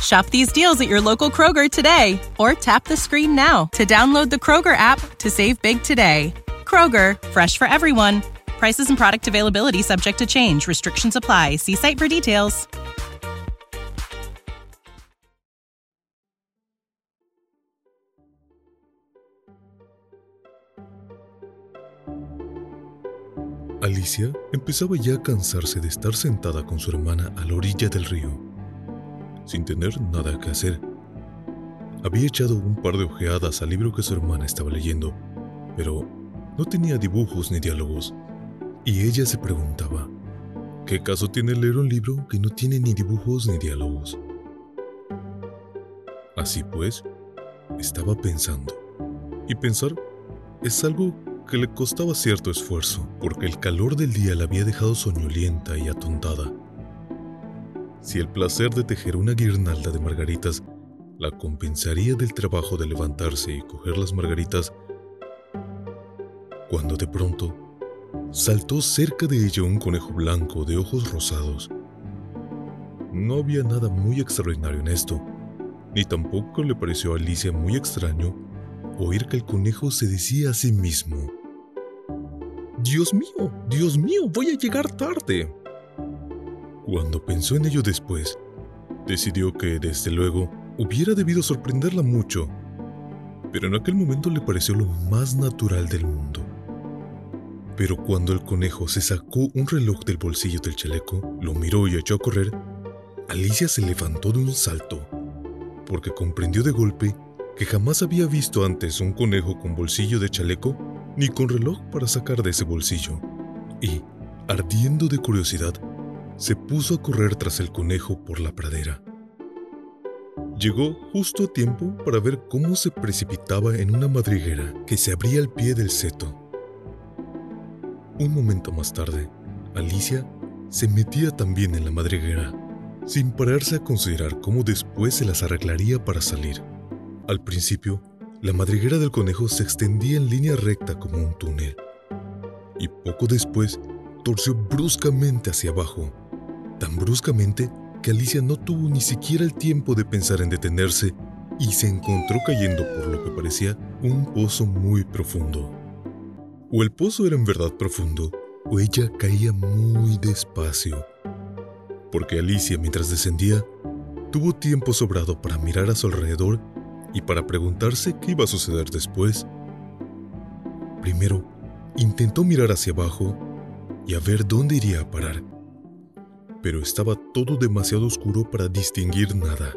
Shop these deals at your local Kroger today or tap the screen now to download the Kroger app to save big today. Kroger, fresh for everyone. Prices and product availability subject to change. Restrictions apply. See site for details. Alicia empezaba ya a cansarse de estar sentada con su hermana a la orilla del río, sin tener nada que hacer. Había echado un par de ojeadas al libro que su hermana estaba leyendo, pero no tenía dibujos ni diálogos, y ella se preguntaba, ¿qué caso tiene leer un libro que no tiene ni dibujos ni diálogos? Así pues, estaba pensando, y pensar es algo que le costaba cierto esfuerzo, porque el calor del día la había dejado soñolienta y atontada. Si el placer de tejer una guirnalda de margaritas la compensaría del trabajo de levantarse y coger las margaritas, cuando de pronto saltó cerca de ella un conejo blanco de ojos rosados. No había nada muy extraordinario en esto, ni tampoco le pareció a Alicia muy extraño oír que el conejo se decía a sí mismo, Dios mío, Dios mío, voy a llegar tarde. Cuando pensó en ello después, decidió que, desde luego, hubiera debido sorprenderla mucho, pero en aquel momento le pareció lo más natural del mundo. Pero cuando el conejo se sacó un reloj del bolsillo del chaleco, lo miró y echó a correr, Alicia se levantó de un salto, porque comprendió de golpe que jamás había visto antes un conejo con bolsillo de chaleco ni con reloj para sacar de ese bolsillo, y, ardiendo de curiosidad, se puso a correr tras el conejo por la pradera. Llegó justo a tiempo para ver cómo se precipitaba en una madriguera que se abría al pie del seto. Un momento más tarde, Alicia se metía también en la madriguera, sin pararse a considerar cómo después se las arreglaría para salir. Al principio, la madriguera del conejo se extendía en línea recta como un túnel, y poco después torció bruscamente hacia abajo, tan bruscamente que Alicia no tuvo ni siquiera el tiempo de pensar en detenerse y se encontró cayendo por lo que parecía un pozo muy profundo. O el pozo era en verdad profundo, o ella caía muy despacio, porque Alicia mientras descendía tuvo tiempo sobrado para mirar a su alrededor y para preguntarse qué iba a suceder después. Primero, intentó mirar hacia abajo y a ver dónde iría a parar, pero estaba todo demasiado oscuro para distinguir nada.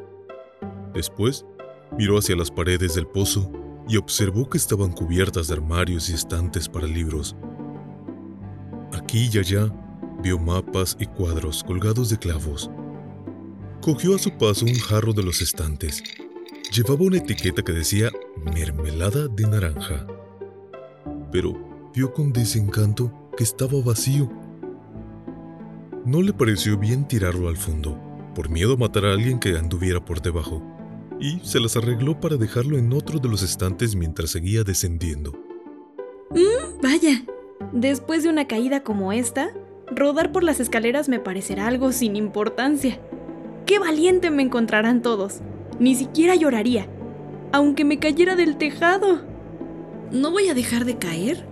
Después, miró hacia las paredes del pozo y observó que estaban cubiertas de armarios y estantes para libros. Aquí y allá vio mapas y cuadros colgados de clavos. Cogió a su paso un jarro de los estantes Llevaba una etiqueta que decía mermelada de naranja, pero vio con desencanto que estaba vacío. No le pareció bien tirarlo al fondo, por miedo a matar a alguien que anduviera por debajo, y se las arregló para dejarlo en otro de los estantes mientras seguía descendiendo. Mm, vaya, después de una caída como esta, rodar por las escaleras me parecerá algo sin importancia. ¡Qué valiente me encontrarán todos! Ni siquiera lloraría, aunque me cayera del tejado. no voy a dejar de caer.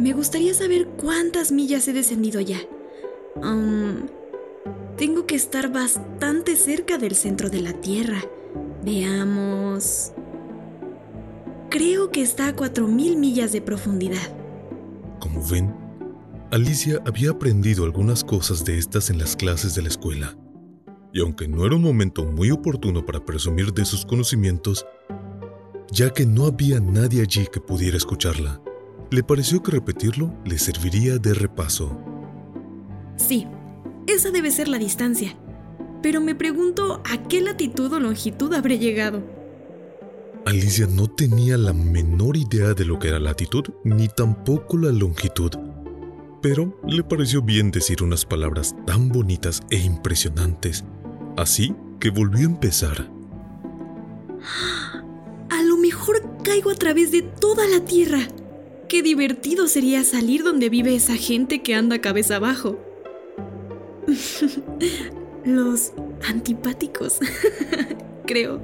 Me gustaría saber cuántas millas he descendido ya. Tengo que estar bastante cerca del centro de la Tierra. Veamos. Creo que está a 4.000 millas de profundidad. Como ven, Alicia había aprendido algunas cosas de estas en las clases de la escuela. Y aunque no era un momento muy oportuno para presumir de sus conocimientos, ya que no había nadie allí que pudiera escucharla, le pareció que repetirlo le serviría de repaso. Sí, esa debe ser la distancia. Pero me pregunto a qué latitud o longitud habré llegado. Alicia no tenía la menor idea de lo que era latitud ni tampoco la longitud, pero le pareció bien decir unas palabras tan bonitas e impresionantes, así que volvió a empezar. A lo mejor caigo a través de toda la Tierra. Qué divertido sería salir donde vive esa gente que anda cabeza abajo. Los antipáticos, creo.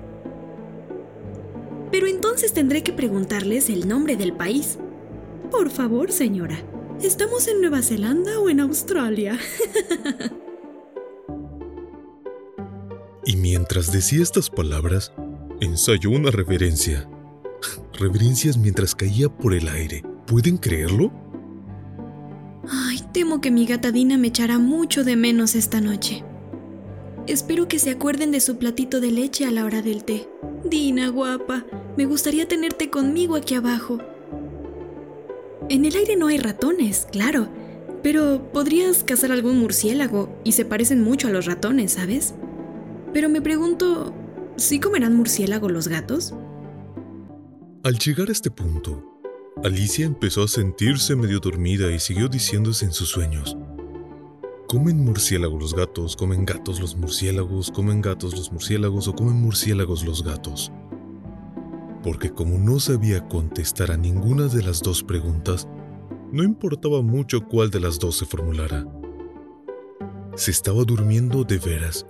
Pero entonces tendré que preguntarles el nombre del país. Por favor, señora, ¿estamos en Nueva Zelanda o en Australia? y mientras decía estas palabras, ensayó una reverencia. Reverencias mientras caía por el aire. ¿Pueden creerlo? Temo que mi gata Dina me echará mucho de menos esta noche. Espero que se acuerden de su platito de leche a la hora del té. Dina, guapa, me gustaría tenerte conmigo aquí abajo. En el aire no hay ratones, claro, pero podrías cazar algún murciélago y se parecen mucho a los ratones, ¿sabes? Pero me pregunto, ¿sí comerán murciélago los gatos? Al llegar a este punto, Alicia empezó a sentirse medio dormida y siguió diciéndose en sus sueños. ¿Comen murciélagos los gatos? ¿Comen gatos los murciélagos? ¿Comen gatos los murciélagos? ¿O comen murciélagos los gatos? Porque como no sabía contestar a ninguna de las dos preguntas, no importaba mucho cuál de las dos se formulara. Se estaba durmiendo de veras.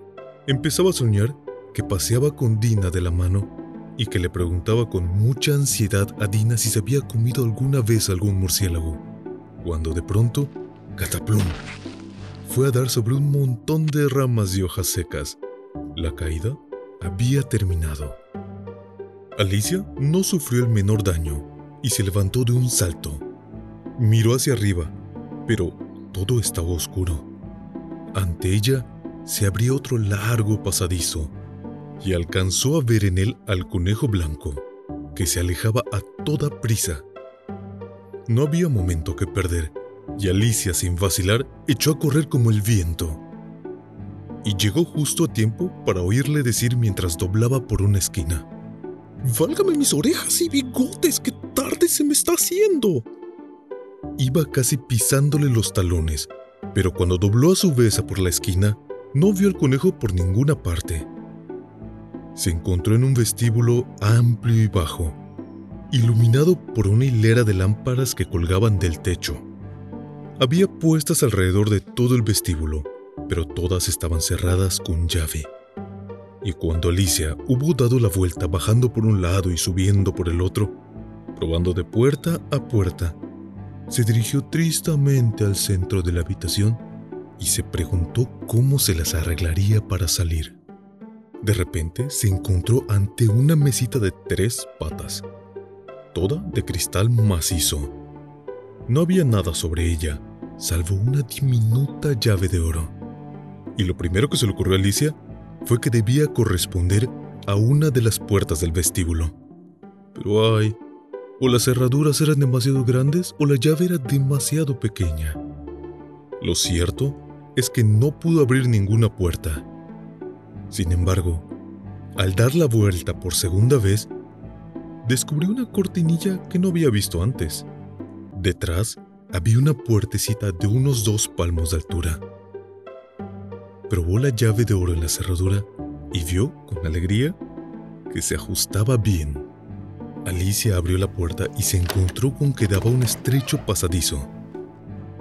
Empezaba a soñar que paseaba con Dina de la mano y que le preguntaba con mucha ansiedad a Dina si se había comido alguna vez algún murciélago, cuando de pronto, cataplum, fue a dar sobre un montón de ramas y hojas secas. La caída había terminado. Alicia no sufrió el menor daño y se levantó de un salto. Miró hacia arriba, pero todo estaba oscuro. Ante ella se abría otro largo pasadizo y alcanzó a ver en él al conejo blanco, que se alejaba a toda prisa. No había momento que perder, y Alicia, sin vacilar, echó a correr como el viento. Y llegó justo a tiempo para oírle decir mientras doblaba por una esquina. Válgame mis orejas y bigotes, qué tarde se me está haciendo. Iba casi pisándole los talones, pero cuando dobló a su vez por la esquina, no vio al conejo por ninguna parte se encontró en un vestíbulo amplio y bajo, iluminado por una hilera de lámparas que colgaban del techo. Había puestas alrededor de todo el vestíbulo, pero todas estaban cerradas con llave. Y cuando Alicia hubo dado la vuelta bajando por un lado y subiendo por el otro, probando de puerta a puerta, se dirigió tristemente al centro de la habitación y se preguntó cómo se las arreglaría para salir. De repente se encontró ante una mesita de tres patas, toda de cristal macizo. No había nada sobre ella, salvo una diminuta llave de oro. Y lo primero que se le ocurrió a Alicia fue que debía corresponder a una de las puertas del vestíbulo. Pero ay, o las cerraduras eran demasiado grandes o la llave era demasiado pequeña. Lo cierto es que no pudo abrir ninguna puerta sin embargo, al dar la vuelta por segunda vez, descubrió una cortinilla que no había visto antes. Detrás había una puertecita de unos dos palmos de altura. Probó la llave de oro en la cerradura y vio, con alegría, que se ajustaba bien. Alicia abrió la puerta y se encontró con que daba un estrecho pasadizo,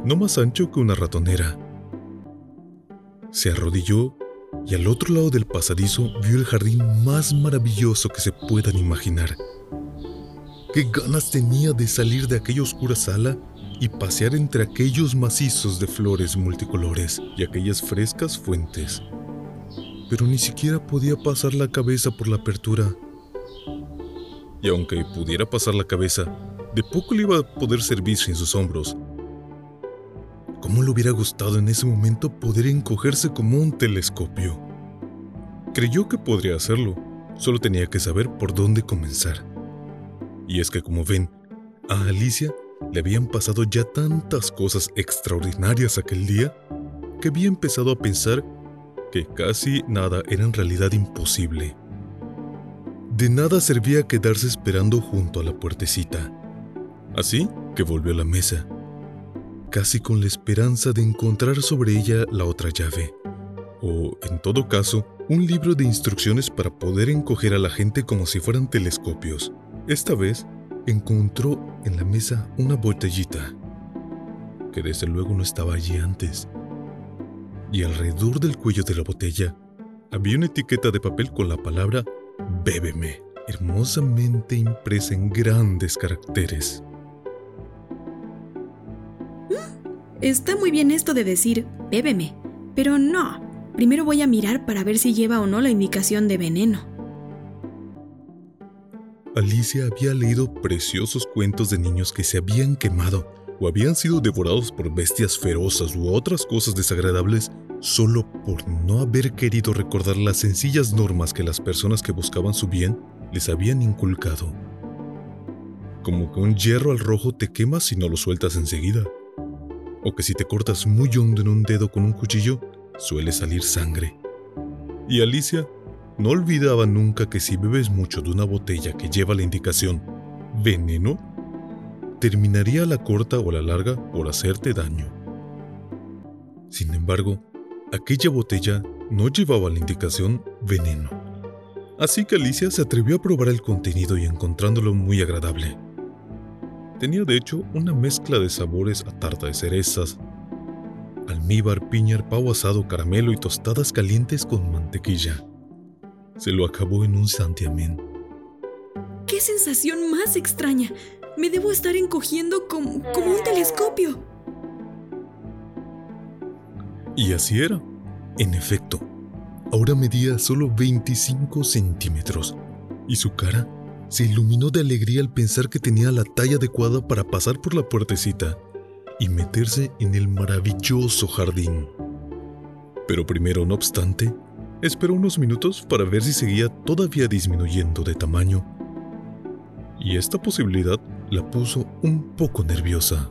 no más ancho que una ratonera. Se arrodilló y al otro lado del pasadizo vio el jardín más maravilloso que se puedan imaginar. qué ganas tenía de salir de aquella oscura sala y pasear entre aquellos macizos de flores multicolores y aquellas frescas fuentes. Pero ni siquiera podía pasar la cabeza por la apertura. Y aunque pudiera pasar la cabeza, de poco le iba a poder servirse en sus hombros. ¿Cómo le hubiera gustado en ese momento poder encogerse como un telescopio? Creyó que podría hacerlo, solo tenía que saber por dónde comenzar. Y es que como ven, a Alicia le habían pasado ya tantas cosas extraordinarias aquel día que había empezado a pensar que casi nada era en realidad imposible. De nada servía quedarse esperando junto a la puertecita. Así que volvió a la mesa, casi con la esperanza de encontrar sobre ella la otra llave, o, en todo caso, un libro de instrucciones para poder encoger a la gente como si fueran telescopios. Esta vez encontró en la mesa una botellita, que desde luego no estaba allí antes. Y alrededor del cuello de la botella había una etiqueta de papel con la palabra Bébeme, hermosamente impresa en grandes caracteres. Está muy bien esto de decir bébeme, pero no. Primero voy a mirar para ver si lleva o no la indicación de veneno. Alicia había leído preciosos cuentos de niños que se habían quemado o habían sido devorados por bestias ferozas u otras cosas desagradables solo por no haber querido recordar las sencillas normas que las personas que buscaban su bien les habían inculcado. Como que un hierro al rojo te quema si no lo sueltas enseguida. O que si te cortas muy hondo en un dedo con un cuchillo, suele salir sangre. Y Alicia no olvidaba nunca que si bebes mucho de una botella que lleva la indicación veneno, terminaría la corta o la larga por hacerte daño. Sin embargo, aquella botella no llevaba la indicación veneno. Así que Alicia se atrevió a probar el contenido y encontrándolo muy agradable. Tenía de hecho una mezcla de sabores a tarta de cerezas, almíbar, piña, pavo asado, caramelo y tostadas calientes con mantequilla se lo acabó en un santiamén. ¡Qué sensación más extraña! Me debo estar encogiendo como, como un telescopio. Y así era. En efecto, ahora medía solo 25 centímetros y su cara se iluminó de alegría al pensar que tenía la talla adecuada para pasar por la puertecita y meterse en el maravilloso jardín. Pero primero, no obstante, Esperó unos minutos para ver si seguía todavía disminuyendo de tamaño. Y esta posibilidad la puso un poco nerviosa.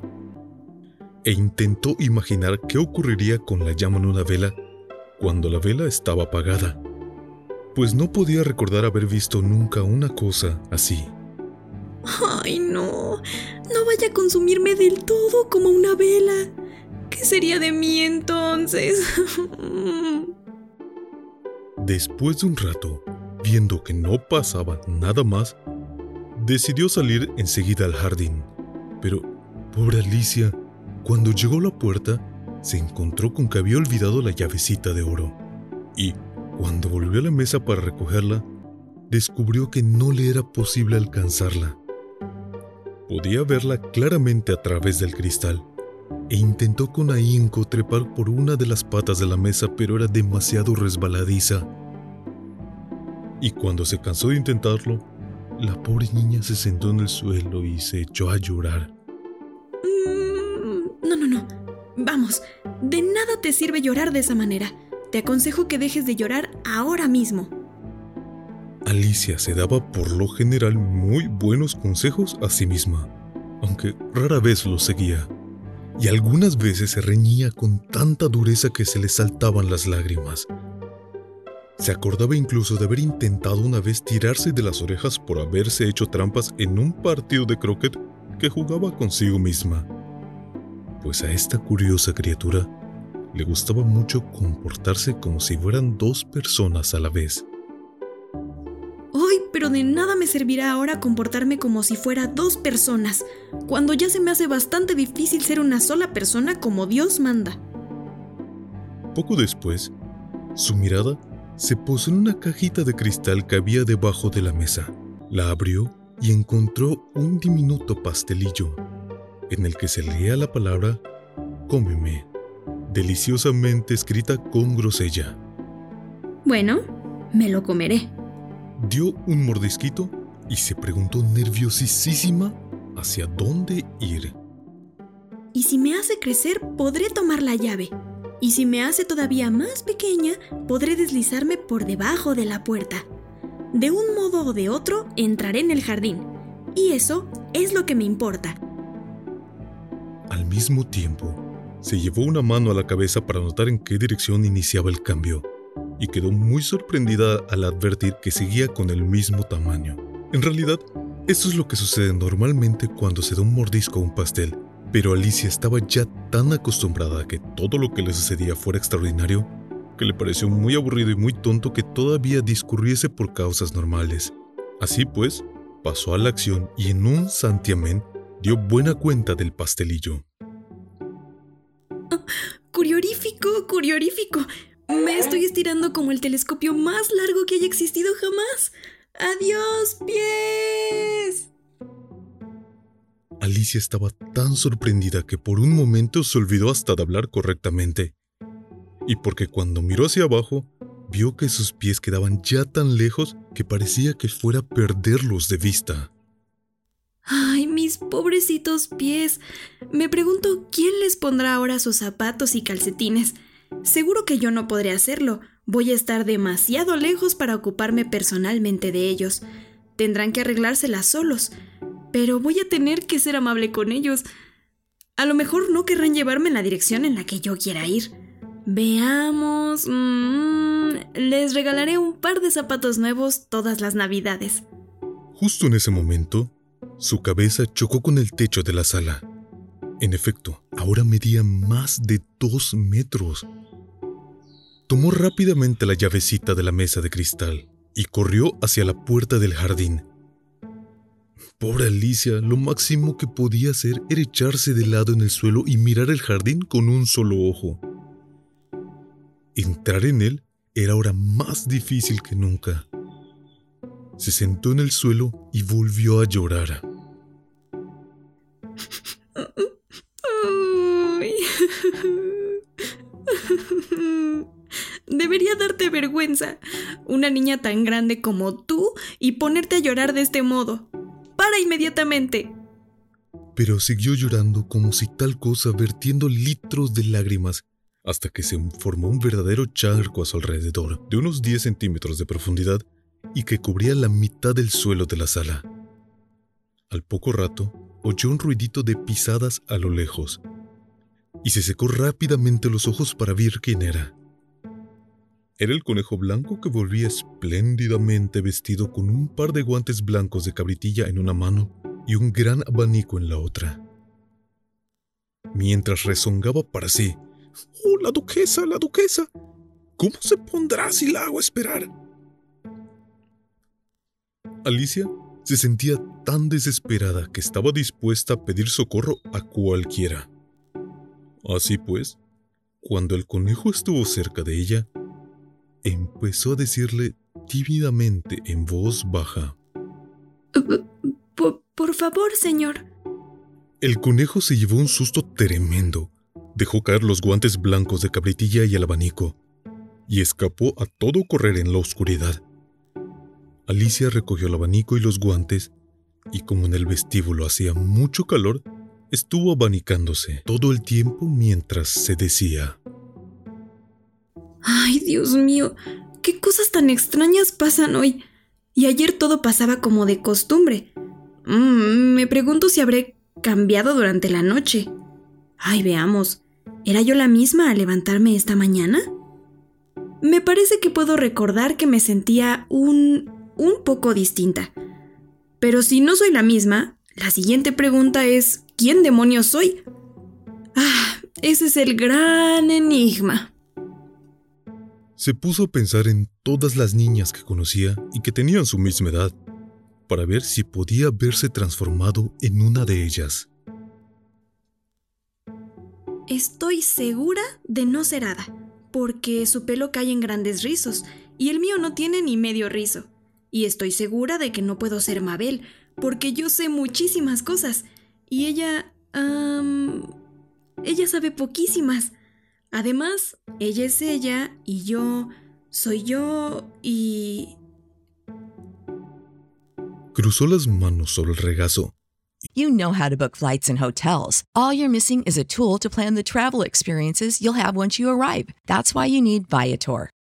E intentó imaginar qué ocurriría con la llama en una vela cuando la vela estaba apagada, pues no podía recordar haber visto nunca una cosa así. ¡Ay, no! No vaya a consumirme del todo como una vela. ¿Qué sería de mí entonces? Después de un rato, viendo que no pasaba nada más, decidió salir enseguida al jardín. Pero, pobre Alicia, cuando llegó a la puerta, se encontró con que había olvidado la llavecita de oro. Y, cuando volvió a la mesa para recogerla, descubrió que no le era posible alcanzarla. Podía verla claramente a través del cristal, e intentó con ahínco trepar por una de las patas de la mesa, pero era demasiado resbaladiza. Y cuando se cansó de intentarlo, la pobre niña se sentó en el suelo y se echó a llorar. Mm, no, no, no. Vamos, de nada te sirve llorar de esa manera. Te aconsejo que dejes de llorar ahora mismo. Alicia se daba por lo general muy buenos consejos a sí misma, aunque rara vez los seguía y algunas veces se reñía con tanta dureza que se le saltaban las lágrimas. Se acordaba incluso de haber intentado una vez tirarse de las orejas por haberse hecho trampas en un partido de croquet que jugaba consigo misma. Pues a esta curiosa criatura le gustaba mucho comportarse como si fueran dos personas a la vez pero de nada me servirá ahora comportarme como si fuera dos personas, cuando ya se me hace bastante difícil ser una sola persona como Dios manda. Poco después, su mirada se posó en una cajita de cristal que había debajo de la mesa. La abrió y encontró un diminuto pastelillo en el que se leía la palabra cómeme, deliciosamente escrita con grosella. Bueno, me lo comeré. Dio un mordisquito y se preguntó nerviosísima hacia dónde ir. Y si me hace crecer, podré tomar la llave. Y si me hace todavía más pequeña, podré deslizarme por debajo de la puerta. De un modo o de otro, entraré en el jardín. Y eso es lo que me importa. Al mismo tiempo, se llevó una mano a la cabeza para notar en qué dirección iniciaba el cambio, y quedó muy sorprendida al advertir que seguía con el mismo tamaño. En realidad, esto es lo que sucede normalmente cuando se da un mordisco a un pastel, pero Alicia estaba ya tan acostumbrada a que todo lo que le sucedía fuera extraordinario, que le pareció muy aburrido y muy tonto que todavía discurriese por causas normales. Así pues, pasó a la acción y en un santiamén dio buena cuenta del pastelillo. Curiorífico, curiorífico. Me estoy estirando como el telescopio más largo que haya existido jamás. ¡Adiós, pies! Alicia estaba tan sorprendida que por un momento se olvidó hasta de hablar correctamente. Y porque cuando miró hacia abajo, vio que sus pies quedaban ya tan lejos que parecía que fuera a perderlos de vista. ¡Ay, mis pobrecitos pies! Me pregunto quién les pondrá ahora sus zapatos y calcetines. Seguro que yo no podré hacerlo. Voy a estar demasiado lejos para ocuparme personalmente de ellos. Tendrán que arreglárselas solos pero voy a tener que ser amable con ellos. A lo mejor no querrán llevarme en la dirección en la que yo quiera ir. Veamos. Mm, les regalaré un par de zapatos nuevos todas las navidades. Justo en ese momento, su cabeza chocó con el techo de la sala. En efecto, ahora medía más de dos metros. Tomó rápidamente la llavecita de la mesa de cristal y corrió hacia la puerta del jardín. Pobre Alicia, lo máximo que podía hacer era echarse de lado en el suelo y mirar el jardín con un solo ojo. Entrar en él era ahora más difícil que nunca. Se sentó en el suelo y volvió a llorar. Debería darte vergüenza, una niña tan grande como tú, y ponerte a llorar de este modo para inmediatamente. Pero siguió llorando como si tal cosa vertiendo litros de lágrimas hasta que se formó un verdadero charco a su alrededor, de unos 10 centímetros de profundidad y que cubría la mitad del suelo de la sala. Al poco rato, oyó un ruidito de pisadas a lo lejos y se secó rápidamente los ojos para ver quién era. Era el conejo blanco que volvía espléndidamente vestido con un par de guantes blancos de cabritilla en una mano y un gran abanico en la otra. Mientras rezongaba para sí, ¡Oh, la duquesa, la duquesa! ¿Cómo se pondrá si la hago esperar? Alicia se sentía tan desesperada que estaba dispuesta a pedir socorro a cualquiera. Así pues, cuando el conejo estuvo cerca de ella, empezó a decirle tímidamente en voz baja. Por, favor, señor. El conejo se llevó un susto tremendo. Dejó caer los guantes blancos de cabritilla y el abanico, y escapó a todo correr en la oscuridad. Alicia recogió el abanico y los guantes, y como en el vestíbulo hacía mucho calor, estuvo abanicándose todo el tiempo mientras se decía. Ay, Dios mío, qué cosas tan extrañas pasan hoy. Y ayer todo pasaba como de costumbre. Mm, me pregunto si habré cambiado durante la noche. Ay, veamos. ¿Era yo la misma al levantarme esta mañana? Me parece que puedo recordar que me sentía un... un poco distinta. Pero si no soy la misma, la siguiente pregunta es ¿quién demonios soy? Ah, ese es el gran enigma se puso a pensar en todas las niñas que conocía y que tenían su misma edad, para ver si podía verse transformado en una de ellas. Estoy segura de no ser Ada, porque su pelo cae en grandes rizos y el mío no tiene ni medio rizo. Y estoy segura de que no puedo ser Mabel, porque yo sé muchísimas cosas y ella... ella sabe poquísimas. Además, ella es ella y yo soy yo y... Cruzó las manos sobre el regazo. You know how to book flights and hotels. All you're missing is a tool to plan the travel experiences you'll have once you arrive. That's why you need Viator.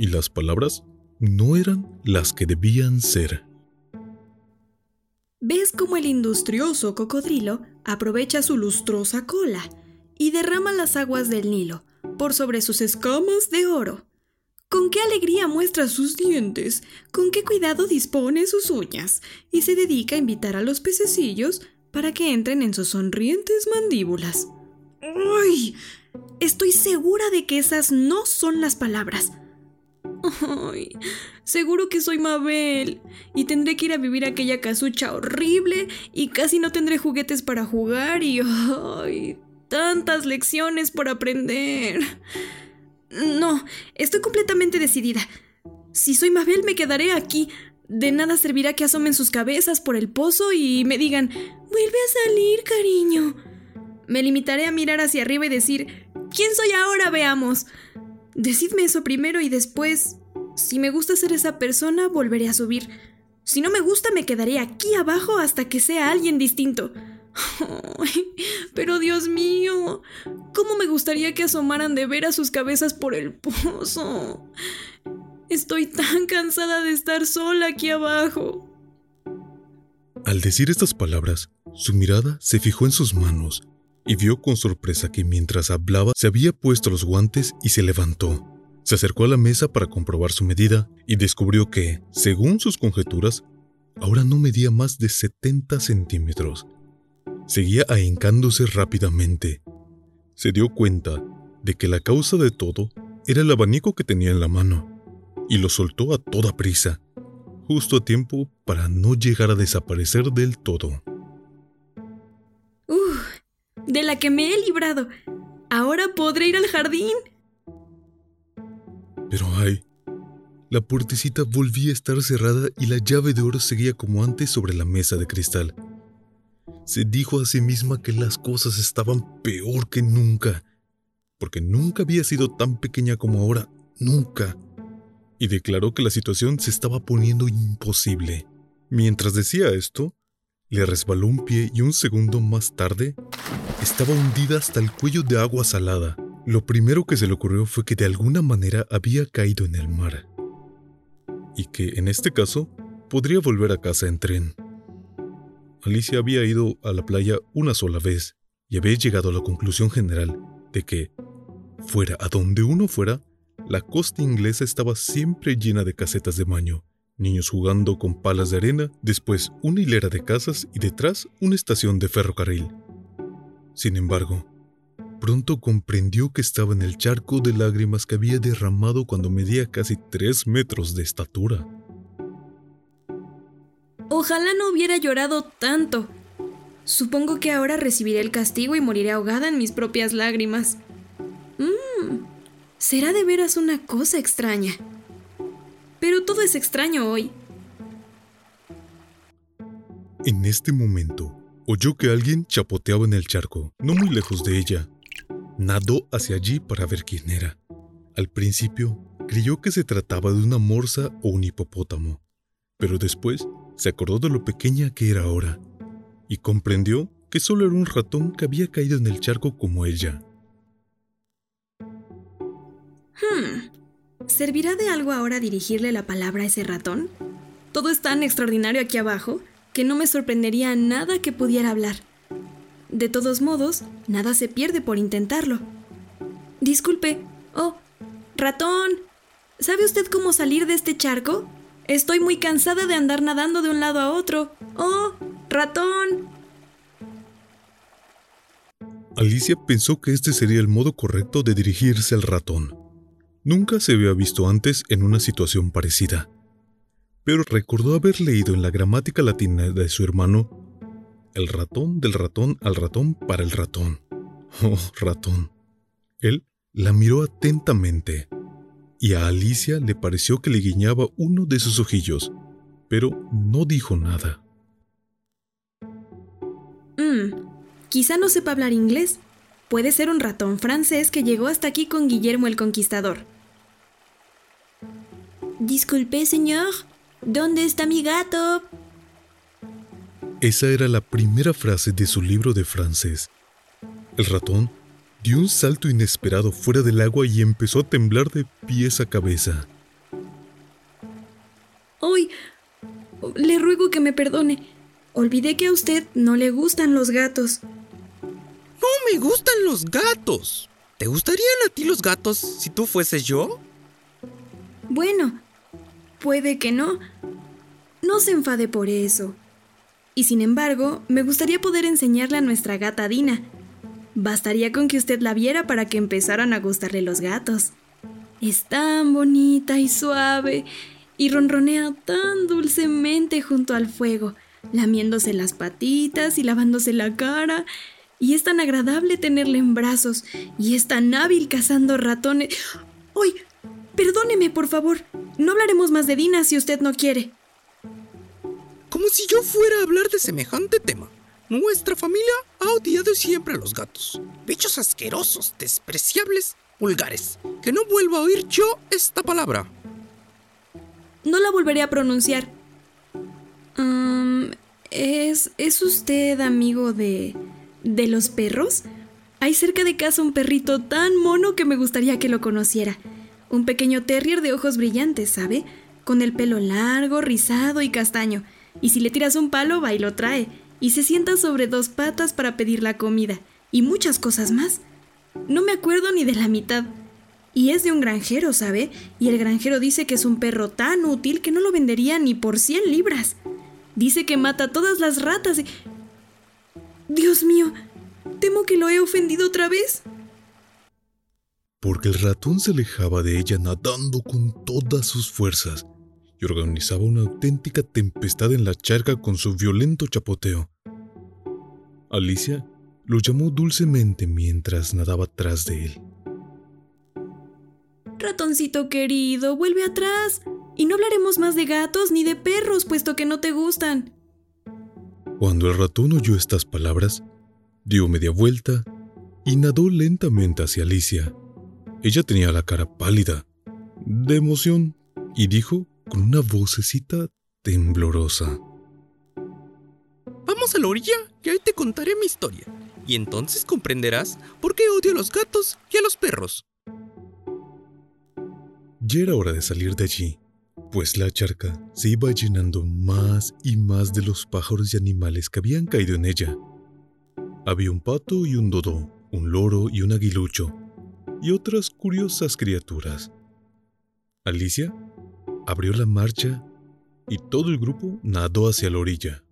Y las palabras no eran las que debían ser. ¿Ves cómo el industrioso cocodrilo aprovecha su lustrosa cola y derrama las aguas del Nilo por sobre sus escamas de oro? Con qué alegría muestra sus dientes, con qué cuidado dispone sus uñas y se dedica a invitar a los pececillos para que entren en sus sonrientes mandíbulas. ¡Ay! Estoy segura de que esas no son las palabras. Ay, seguro que soy Mabel y tendré que ir a vivir aquella casucha horrible y casi no tendré juguetes para jugar y tantas lecciones por aprender. No, estoy completamente decidida. Si soy Mabel me quedaré aquí. De nada servirá que asomen sus cabezas por el pozo y me digan, vuelve a salir, cariño. Me limitaré a mirar hacia arriba y decir, ¿quién soy ahora? Veamos. Decidme eso primero y después, si me gusta ser esa persona, volveré a subir. Si no me gusta, me quedaré aquí abajo hasta que sea alguien distinto. pero Dios mío, ¿cómo me gustaría que asomaran de ver a sus cabezas por el pozo? Estoy tan cansada de estar sola aquí abajo. Al decir estas palabras, su mirada se fijó en sus manos y vio con sorpresa que mientras hablaba se había puesto los guantes y se levantó. Se acercó a la mesa para comprobar su medida y descubrió que, según sus conjeturas, ahora no medía más de 70 centímetros. Seguía ahincándose rápidamente. Se dio cuenta de que la causa de todo era el abanico que tenía en la mano, y lo soltó a toda prisa, justo a tiempo para no llegar a desaparecer del todo de la que me he librado. Ahora podré ir al jardín. Pero ay, la puertecita volvía a estar cerrada y la llave de oro seguía como antes sobre la mesa de cristal. Se dijo a sí misma que las cosas estaban peor que nunca, porque nunca había sido tan pequeña como ahora, nunca. Y declaró que la situación se estaba poniendo imposible. Mientras decía esto, le resbaló un pie y un segundo más tarde estaba hundida hasta el cuello de agua salada. Lo primero que se le ocurrió fue que de alguna manera había caído en el mar. Y que, en este caso, podría volver a casa en tren. Alicia había ido a la playa una sola vez y había llegado a la conclusión general de que, fuera a donde uno fuera, la costa inglesa estaba siempre llena de casetas de baño, niños jugando con palas de arena, después una hilera de casas y detrás una estación de ferrocarril. Sin embargo, pronto comprendió que estaba en el charco de lágrimas que había derramado cuando medía casi tres metros de estatura. Ojalá no hubiera llorado tanto. Supongo que ahora recibiré el castigo y moriré ahogada en mis propias lágrimas. Mmm, será de veras una cosa extraña. Pero todo es extraño hoy. En este momento, Oyó que alguien chapoteaba en el charco, no muy lejos de ella. Nadó hacia allí para ver quién era. Al principio, creyó que se trataba de una morsa o un hipopótamo, pero después se acordó de lo pequeña que era ahora y comprendió que solo era un ratón que había caído en el charco como ella. Hmm. ¿Servirá de algo ahora dirigirle la palabra a ese ratón? Todo es tan extraordinario aquí abajo que no me sorprendería nada que pudiera hablar. De todos modos, nada se pierde por intentarlo. Disculpe. Oh, ratón. ¿Sabe usted cómo salir de este charco? Estoy muy cansada de andar nadando de un lado a otro. Oh, ratón. Alicia pensó que este sería el modo correcto de dirigirse al ratón. Nunca se había visto antes en una situación parecida pero recordó haber leído en la gramática latina de su hermano el ratón del ratón al ratón para el ratón. Oh, ratón. Él la miró atentamente y a Alicia le pareció que le guiñaba uno de sus ojillos, pero no dijo nada. Mmm, quizá no sepa hablar inglés. Puede ser un ratón francés que llegó hasta aquí con Guillermo el Conquistador. Disculpe, señor, ¿Dónde está mi gato? Esa era la primera frase de su libro de francés. El ratón dio un salto inesperado fuera del agua y empezó a temblar de pies a cabeza. ¡Ay! Le ruego que me perdone. Olvidé que a usted no le gustan los gatos. No me gustan los gatos. ¿Te gustarían a ti los gatos si tú fueses yo? Bueno, Puede que no. No se enfade por eso. Y sin embargo, me gustaría poder enseñarle a nuestra gata Dina. Bastaría con que usted la viera para que empezaran a gustarle los gatos. Es tan bonita y suave, y ronronea tan dulcemente junto al fuego, lamiéndose las patitas y lavándose la cara, y es tan agradable tenerla en brazos, y es tan hábil cazando ratones. ¡Ay! Perdóneme, por favor. No hablaremos más de Dina si usted no quiere. Como si yo fuera a hablar de semejante tema. Nuestra familia ha odiado siempre a los gatos. Bichos asquerosos, despreciables, vulgares. Que no vuelva a oír yo esta palabra. No la volveré a pronunciar. ¿es, ¿Es usted amigo de... de los perros? Hay cerca de casa un perrito tan mono que me gustaría que lo conociera. Un pequeño terrier de ojos brillantes, ¿sabe? Con el pelo largo, rizado y castaño. Y si le tiras un palo, va y lo trae. Y se sienta sobre dos patas para pedir la comida. Y muchas cosas más. No me acuerdo ni de la mitad. Y es de un granjero, ¿sabe? Y el granjero dice que es un perro tan útil que no lo vendería ni por 100 libras. Dice que mata todas las ratas y... Dios mío, temo que lo he ofendido otra vez porque el ratón se alejaba de ella nadando con todas sus fuerzas y organizaba una auténtica tempestad en la charca con su violento chapoteo. Alicia lo llamó dulcemente mientras nadaba tras de él. Ratoncito querido, vuelve atrás. Y no hablaremos más de gatos ni de perros, puesto que no te gustan. Cuando el ratón oyó estas palabras, dio media vuelta y nadó lentamente hacia Alicia. Ella tenía la cara pálida, de emoción, y dijo con una vocecita temblorosa. Vamos a la orilla y ahí te contaré mi historia. Y entonces comprenderás por qué odio a los gatos y a los perros. Ya era hora de salir de allí, pues la charca se iba llenando más y más de los pájaros y animales que habían caído en ella. Había un pato y un dodo, un loro y un aguilucho, y otras curiosas criaturas. Alicia abrió la marcha y todo el grupo nadó hacia la orilla.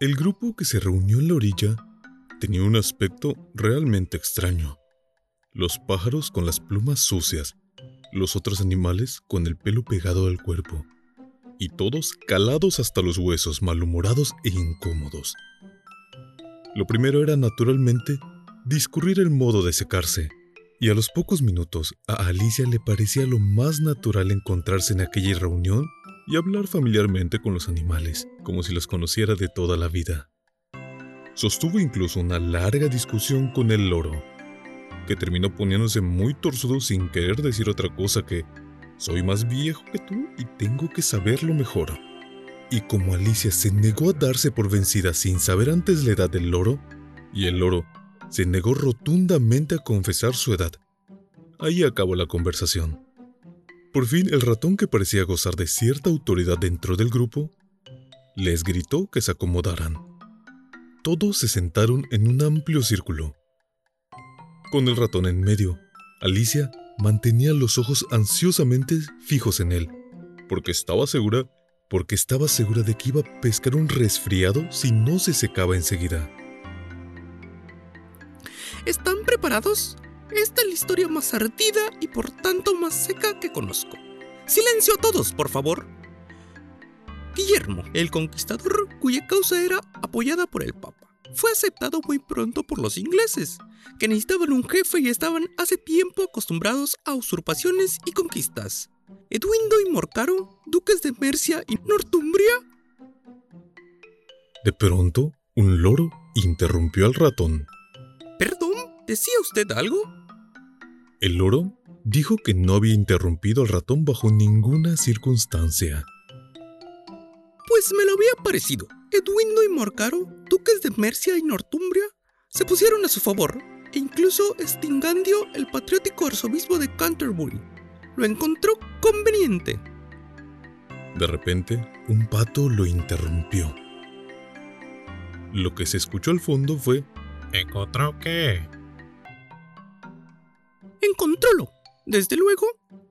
El grupo que se reunió en la orilla tenía un aspecto realmente extraño. Los pájaros con las plumas sucias, los otros animales con el pelo pegado al cuerpo, y todos calados hasta los huesos, malhumorados e incómodos. Lo primero era naturalmente discurrir el modo de secarse, y a los pocos minutos a Alicia le parecía lo más natural encontrarse en aquella reunión y hablar familiarmente con los animales, como si los conociera de toda la vida. Sostuvo incluso una larga discusión con el loro, que terminó poniéndose muy torzudo sin querer decir otra cosa que soy más viejo que tú y tengo que saberlo mejor. Y como Alicia se negó a darse por vencida sin saber antes la edad del loro, y el loro se negó rotundamente a confesar su edad, ahí acabó la conversación. Por fin el ratón que parecía gozar de cierta autoridad dentro del grupo, les gritó que se acomodaran. Todos se sentaron en un amplio círculo. Con el ratón en medio, Alicia mantenía los ojos ansiosamente fijos en él, porque estaba segura, porque estaba segura de que iba a pescar un resfriado si no se secaba enseguida. ¿Están preparados? Esta es la historia más ardida y por tanto más seca que conozco. Silencio a todos, por favor. Guillermo, el conquistador, cuya causa era apoyada por el Papa, fue aceptado muy pronto por los ingleses, que necesitaban un jefe y estaban hace tiempo acostumbrados a usurpaciones y conquistas. Edwindo y Morcaro, duques de Mercia y Northumbria. De pronto, un loro interrumpió al ratón. Perdón, ¿decía usted algo? El loro dijo que no había interrumpido al ratón bajo ninguna circunstancia. Pues me lo había parecido. Edwindo y Morcaro, duques de Mercia y Northumbria, se pusieron a su favor, e incluso Stingandio, el patriótico arzobispo de Canterbury, lo encontró conveniente. De repente, un pato lo interrumpió. Lo que se escuchó al fondo fue ¿Encontró qué? Encontrólo. Desde luego,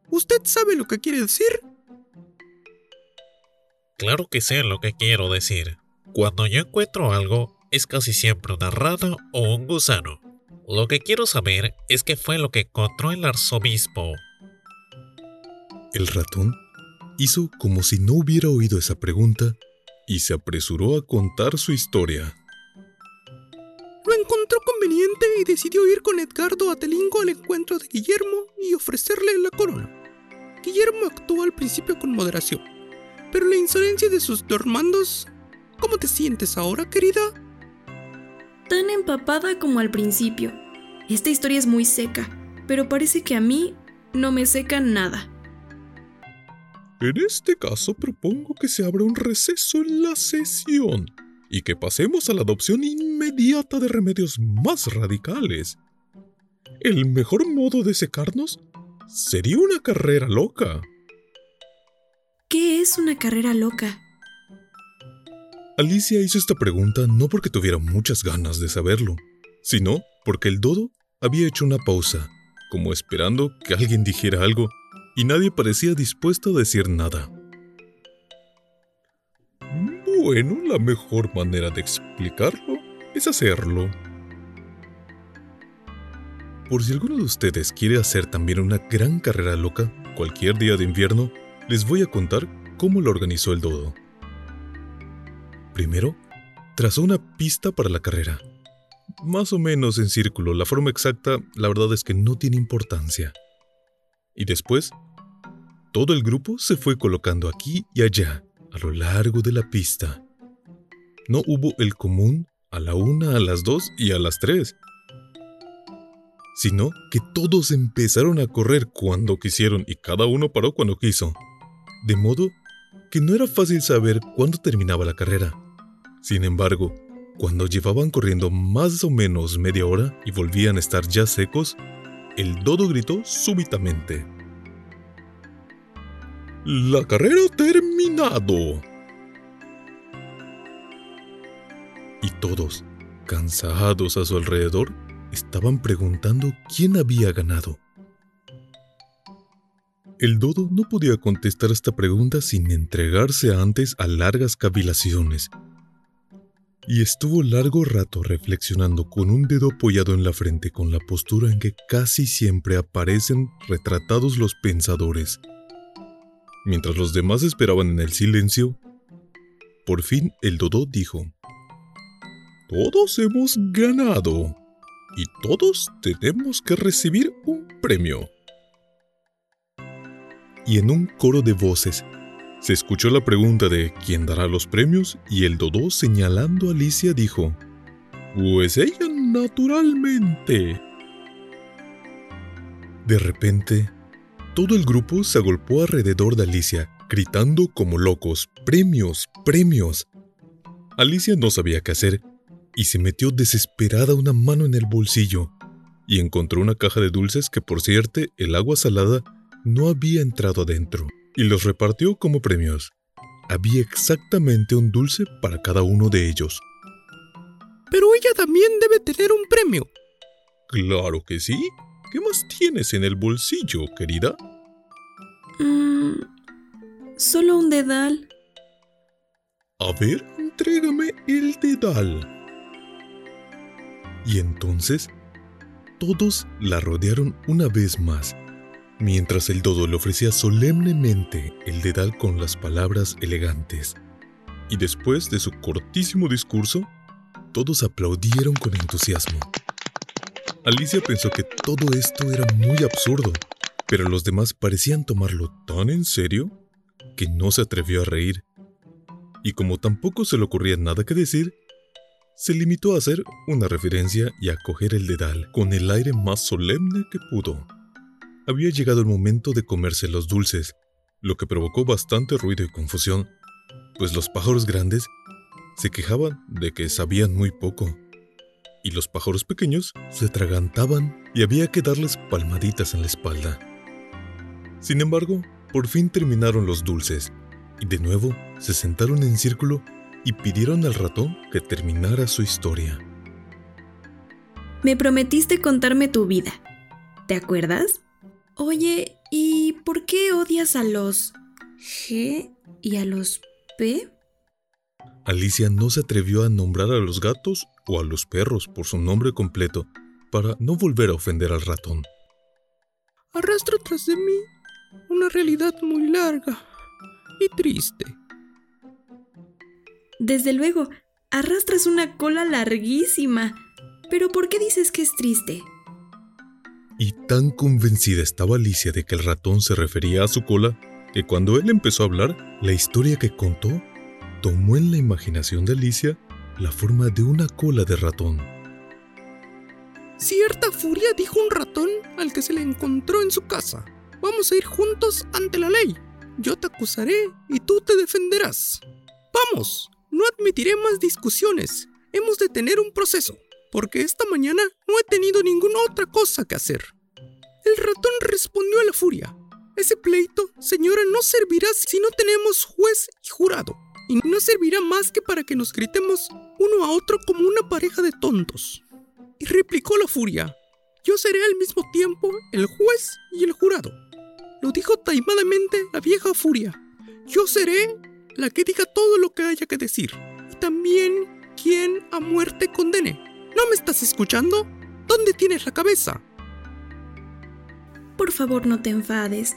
¿usted sabe lo que quiere decir? Claro que sé lo que quiero decir. Cuando yo encuentro algo, es casi siempre una rata o un gusano. Lo que quiero saber es qué fue lo que encontró el arzobispo. El ratón hizo como si no hubiera oído esa pregunta y se apresuró a contar su historia. Lo encontró conveniente y decidió ir con Edgardo Atelingo al encuentro de Guillermo y ofrecerle la corona. Guillermo actuó al principio con moderación, pero la insolencia de sus dormandos... ¿Cómo te sientes ahora, querida? Tan empapada como al principio. Esta historia es muy seca, pero parece que a mí no me seca nada. En este caso propongo que se abra un receso en la sesión y que pasemos a la adopción inmediata de remedios más radicales. El mejor modo de secarnos sería una carrera loca. ¿Qué es una carrera loca? Alicia hizo esta pregunta no porque tuviera muchas ganas de saberlo, sino porque el dodo había hecho una pausa, como esperando que alguien dijera algo, y nadie parecía dispuesto a decir nada. Bueno, la mejor manera de explicarlo es hacerlo. Por si alguno de ustedes quiere hacer también una gran carrera loca, cualquier día de invierno, les voy a contar cómo lo organizó el dodo. Primero, trazó una pista para la carrera. Más o menos en círculo, la forma exacta la verdad es que no tiene importancia. Y después, todo el grupo se fue colocando aquí y allá, a lo largo de la pista. No hubo el común a la una, a las dos y a las tres, sino que todos empezaron a correr cuando quisieron y cada uno paró cuando quiso, de modo que no era fácil saber cuándo terminaba la carrera. Sin embargo, cuando llevaban corriendo más o menos media hora y volvían a estar ya secos, el dodo gritó súbitamente. La carrera ha terminado. Y todos, cansados a su alrededor, estaban preguntando quién había ganado. El dodo no podía contestar esta pregunta sin entregarse antes a largas cavilaciones. Y estuvo largo rato reflexionando con un dedo apoyado en la frente con la postura en que casi siempre aparecen retratados los pensadores. Mientras los demás esperaban en el silencio, por fin el dodo dijo, Todos hemos ganado y todos tenemos que recibir un premio. Y en un coro de voces se escuchó la pregunta de quién dará los premios y el Dodó señalando a Alicia dijo, Pues ella naturalmente. De repente, todo el grupo se agolpó alrededor de Alicia gritando como locos, premios, premios. Alicia no sabía qué hacer y se metió desesperada una mano en el bolsillo y encontró una caja de dulces que por cierto el agua salada no había entrado adentro y los repartió como premios. Había exactamente un dulce para cada uno de ellos. Pero ella también debe tener un premio. Claro que sí. ¿Qué más tienes en el bolsillo, querida? Mm, solo un dedal. A ver, entrégame el dedal. Y entonces, todos la rodearon una vez más, mientras el dodo le ofrecía solemnemente el dedal con las palabras elegantes. Y después de su cortísimo discurso, todos aplaudieron con entusiasmo. Alicia pensó que todo esto era muy absurdo, pero los demás parecían tomarlo tan en serio que no se atrevió a reír. Y como tampoco se le ocurría nada que decir, se limitó a hacer una referencia y a coger el dedal con el aire más solemne que pudo. Había llegado el momento de comerse los dulces, lo que provocó bastante ruido y confusión, pues los pájaros grandes se quejaban de que sabían muy poco, y los pájaros pequeños se atragantaban y había que darles palmaditas en la espalda. Sin embargo, por fin terminaron los dulces, y de nuevo se sentaron en círculo y pidieron al ratón que terminara su historia. Me prometiste contarme tu vida. ¿Te acuerdas? Oye, ¿y por qué odias a los G y a los P? Alicia no se atrevió a nombrar a los gatos o a los perros por su nombre completo para no volver a ofender al ratón. Arrastro tras de mí una realidad muy larga y triste. Desde luego, arrastras una cola larguísima. Pero ¿por qué dices que es triste? Y tan convencida estaba Alicia de que el ratón se refería a su cola, que cuando él empezó a hablar, la historia que contó tomó en la imaginación de Alicia la forma de una cola de ratón. Cierta furia dijo un ratón al que se le encontró en su casa. Vamos a ir juntos ante la ley. Yo te acusaré y tú te defenderás. Vamos, no admitiré más discusiones. Hemos de tener un proceso, porque esta mañana no he tenido ninguna otra cosa que hacer. El ratón respondió a la furia. Ese pleito, señora, no servirá si no tenemos juez y jurado, y no servirá más que para que nos gritemos uno a otro como una pareja de tontos. Y replicó la furia. Yo seré al mismo tiempo el juez y el jurado. Lo dijo taimadamente la vieja furia. Yo seré la que diga todo lo que haya que decir. Y también quien a muerte condene. ¿No me estás escuchando? ¿Dónde tienes la cabeza? Por favor, no te enfades.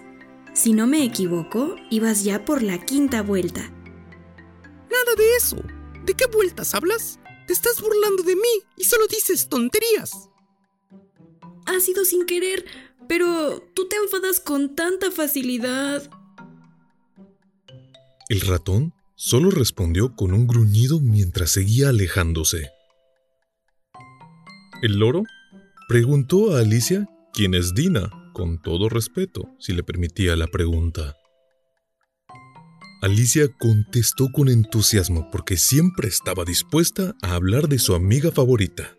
Si no me equivoco, ibas ya por la quinta vuelta. Nada de eso. ¿De qué vueltas hablas? Te estás burlando de mí y solo dices tonterías. Ha sido sin querer, pero tú te enfadas con tanta facilidad. El ratón solo respondió con un gruñido mientras seguía alejándose. El loro preguntó a Alicia quién es Dina, con todo respeto, si le permitía la pregunta. Alicia contestó con entusiasmo porque siempre estaba dispuesta a hablar de su amiga favorita.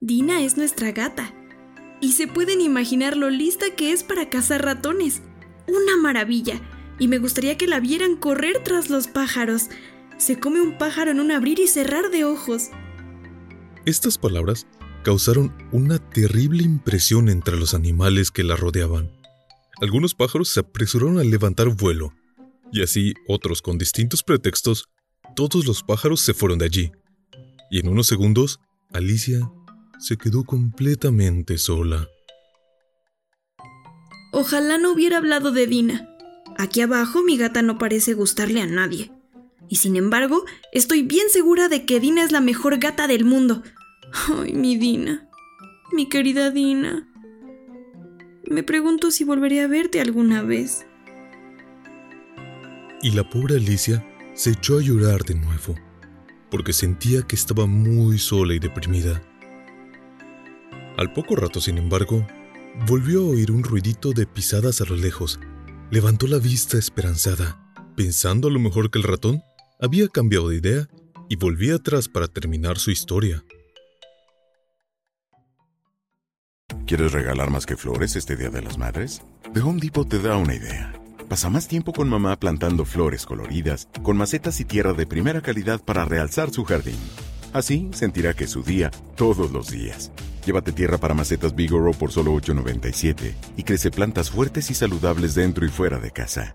Dina es nuestra gata. Y se pueden imaginar lo lista que es para cazar ratones. Una maravilla y me gustaría que la vieran correr tras los pájaros. Se come un pájaro en un abrir y cerrar de ojos. Estas palabras causaron una terrible impresión entre los animales que la rodeaban. Algunos pájaros se apresuraron a levantar vuelo, y así otros con distintos pretextos, todos los pájaros se fueron de allí. Y en unos segundos, Alicia se quedó completamente sola. Ojalá no hubiera hablado de Dina. Aquí abajo mi gata no parece gustarle a nadie. Y sin embargo, estoy bien segura de que Dina es la mejor gata del mundo. Ay, mi Dina. Mi querida Dina. Me pregunto si volveré a verte alguna vez. Y la pobre Alicia se echó a llorar de nuevo, porque sentía que estaba muy sola y deprimida. Al poco rato, sin embargo, volvió a oír un ruidito de pisadas a lo lejos levantó la vista esperanzada, pensando a lo mejor que el ratón había cambiado de idea y volvía atrás para terminar su historia. ¿Quieres regalar más que flores este Día de las Madres? The Home Depot te da una idea. Pasa más tiempo con mamá plantando flores coloridas, con macetas y tierra de primera calidad para realzar su jardín. Así sentirá que es su día todos los días. Llévate tierra para macetas Bigoro por solo $8.97 y crece plantas fuertes y saludables dentro y fuera de casa.